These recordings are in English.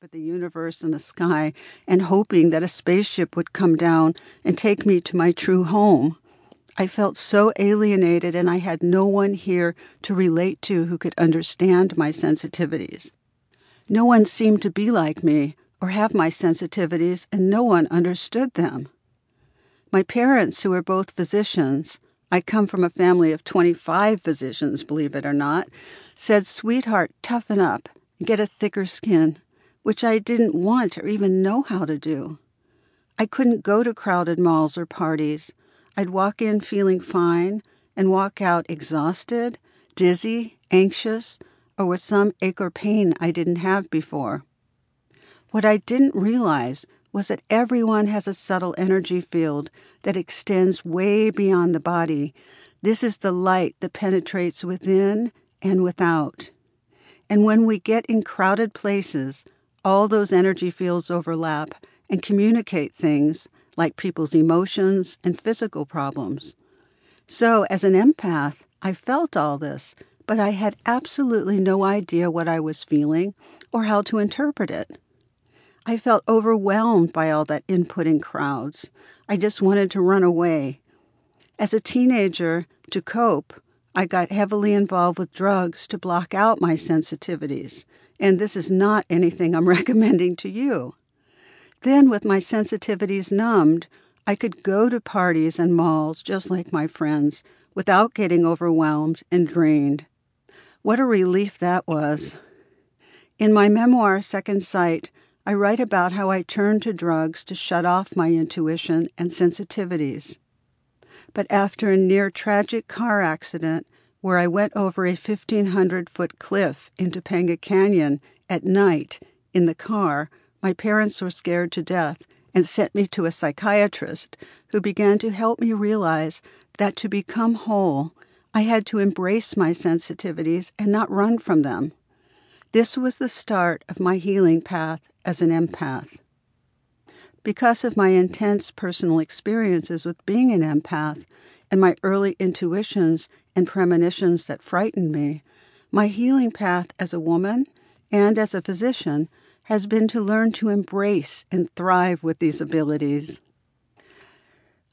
at the universe and the sky and hoping that a spaceship would come down and take me to my true home. I felt so alienated, and I had no one here to relate to who could understand my sensitivities. No one seemed to be like me or have my sensitivities, and no one understood them. My parents, who were both physicians, I come from a family of 25 physicians, believe it or not, said, Sweetheart, toughen up and get a thicker skin, which I didn't want or even know how to do. I couldn't go to crowded malls or parties. I'd walk in feeling fine and walk out exhausted, dizzy, anxious, or with some ache or pain I didn't have before. What I didn't realize was that everyone has a subtle energy field that extends way beyond the body. This is the light that penetrates within and without. And when we get in crowded places, all those energy fields overlap and communicate things like people's emotions and physical problems. So, as an empath, I felt all this, but I had absolutely no idea what I was feeling or how to interpret it. I felt overwhelmed by all that input in crowds. I just wanted to run away. As a teenager, to cope, I got heavily involved with drugs to block out my sensitivities, and this is not anything I'm recommending to you. Then, with my sensitivities numbed, I could go to parties and malls just like my friends without getting overwhelmed and drained. What a relief that was. In my memoir, Second Sight, I write about how I turned to drugs to shut off my intuition and sensitivities. But after a near tragic car accident where I went over a 1,500 foot cliff in Topanga Canyon at night in the car, my parents were scared to death and sent me to a psychiatrist who began to help me realize that to become whole, I had to embrace my sensitivities and not run from them. This was the start of my healing path as an empath. Because of my intense personal experiences with being an empath and my early intuitions and premonitions that frightened me, my healing path as a woman and as a physician has been to learn to embrace and thrive with these abilities.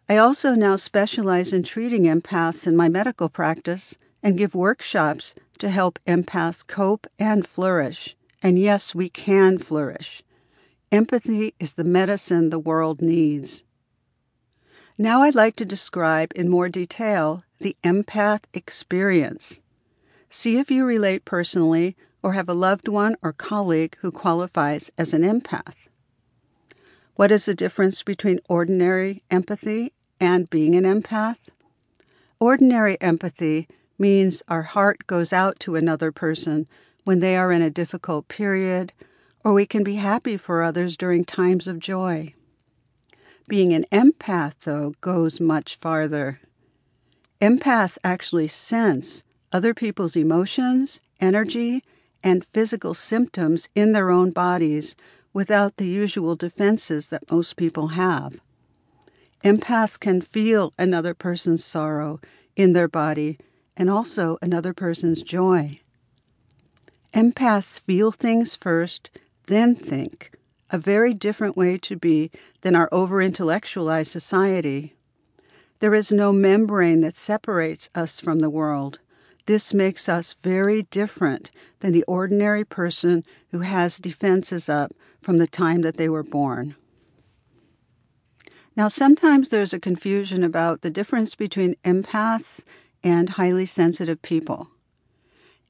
I also now specialize in treating empaths in my medical practice and give workshops to help empaths cope and flourish. And yes, we can flourish. Empathy is the medicine the world needs. Now I'd like to describe in more detail the empath experience. See if you relate personally or have a loved one or colleague who qualifies as an empath. What is the difference between ordinary empathy and being an empath? Ordinary empathy means our heart goes out to another person when they are in a difficult period, or we can be happy for others during times of joy. Being an empath, though, goes much farther. Empaths actually sense other people's emotions, energy, and physical symptoms in their own bodies without the usual defenses that most people have. Empaths can feel another person's sorrow in their body and also another person's joy. Empaths feel things first, then think, a very different way to be than our over intellectualized society. There is no membrane that separates us from the world. This makes us very different than the ordinary person who has defenses up from the time that they were born. Now, sometimes there's a confusion about the difference between empaths and highly sensitive people.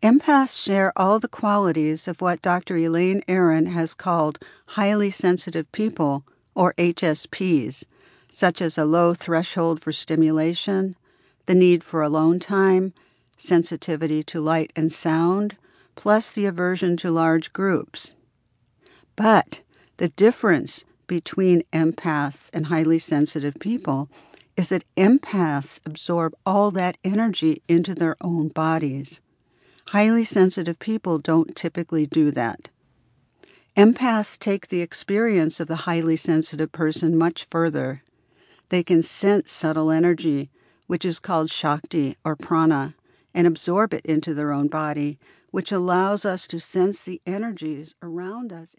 Empaths share all the qualities of what Dr. Elaine Aron has called highly sensitive people, or HSPs, such as a low threshold for stimulation, the need for alone time, sensitivity to light and sound, plus the aversion to large groups. But the difference between empaths and highly sensitive people is that empaths absorb all that energy into their own bodies. Highly sensitive people don't typically do that. Empaths take the experience of the highly sensitive person much further. They can sense subtle energy, which is called Shakti or prana, and absorb it into their own body, which allows us to sense the energies around us.